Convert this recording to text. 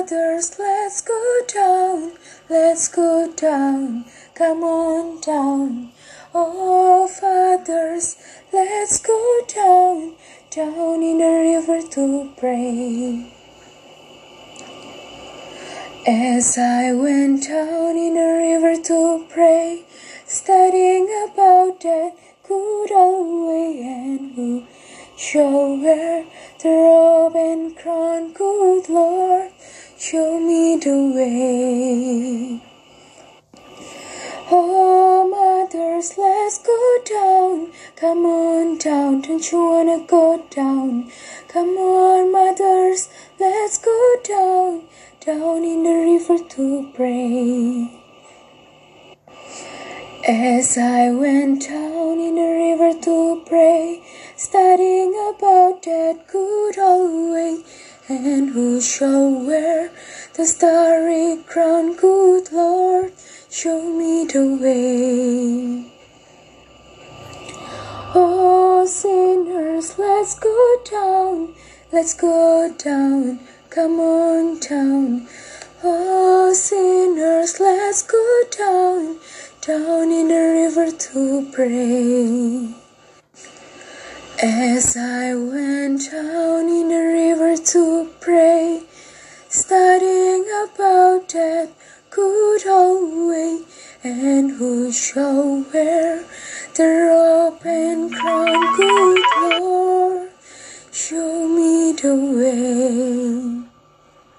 Fathers, let's go down, let's go down, come on down. Oh, fathers, let's go down, down in the river to pray. As I went down in the river to pray, studying about that good old way, and who shall wear the robe and crown? Good Lord, show me the way. Oh, mothers, let's go down. Come on down, don't you wanna go down? Come on, mothers, let's go down, down in the river to pray. As I went down in the river to pray, studying about that good old way, and who shall wear the starry crown? Good Lord, show me the way. Oh, sinners, let's go down, let's go down, come on down. Oh, sinners, let's go down, down in the river to pray. As I went down in the river pray, studying about that good old way, and who shall wear the robe and crown? Good Lord, show me the way.